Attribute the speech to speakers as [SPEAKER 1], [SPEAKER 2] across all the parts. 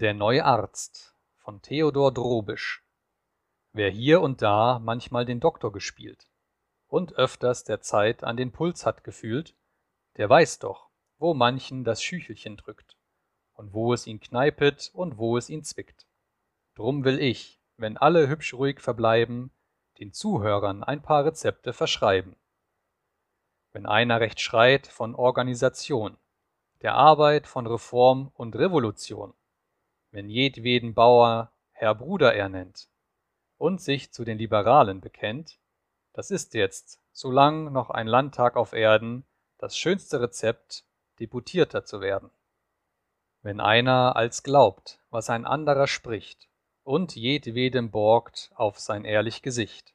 [SPEAKER 1] Der neue Arzt von Theodor Drobisch Wer hier und da manchmal den Doktor gespielt und öfters der Zeit an den Puls hat gefühlt, der weiß doch, wo manchen das Schüchelchen drückt und wo es ihn kneipet und wo es ihn zwickt. Drum will ich, wenn alle hübsch ruhig verbleiben, den Zuhörern ein paar Rezepte verschreiben. Wenn einer recht schreit von Organisation, der Arbeit von Reform und Revolution, wenn jedweden Bauer Herr Bruder er nennt und sich zu den Liberalen bekennt, das ist jetzt, solang noch ein Landtag auf Erden, das schönste Rezept, Deputierter zu werden. Wenn einer als glaubt, was ein anderer spricht, und jedwedem borgt auf sein ehrlich Gesicht.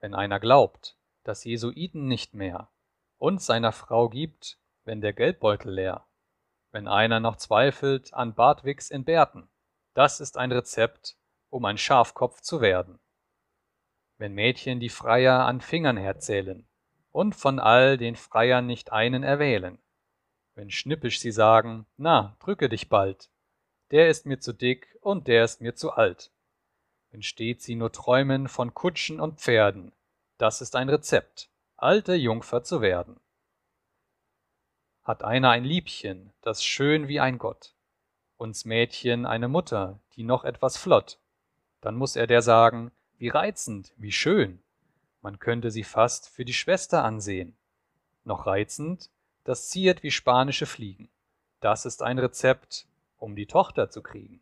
[SPEAKER 1] Wenn einer glaubt, dass Jesuiten nicht mehr, und seiner Frau gibt, wenn der Geldbeutel leer. Wenn einer noch zweifelt an Bartwigs in Bärten, das ist ein Rezept, um ein Schafkopf zu werden. Wenn Mädchen die Freier an Fingern herzählen und von all den Freiern nicht einen erwählen. Wenn schnippisch sie sagen, na, drücke dich bald, der ist mir zu dick und der ist mir zu alt. Wenn steht sie nur träumen von Kutschen und Pferden, das ist ein Rezept, alte Jungfer zu werden. Hat einer ein Liebchen, das schön wie ein Gott, uns Mädchen eine Mutter, die noch etwas flott, dann muss er der sagen, wie reizend, wie schön, man könnte sie fast für die Schwester ansehen. Noch reizend, das ziert wie spanische Fliegen. Das ist ein Rezept, um die Tochter zu kriegen.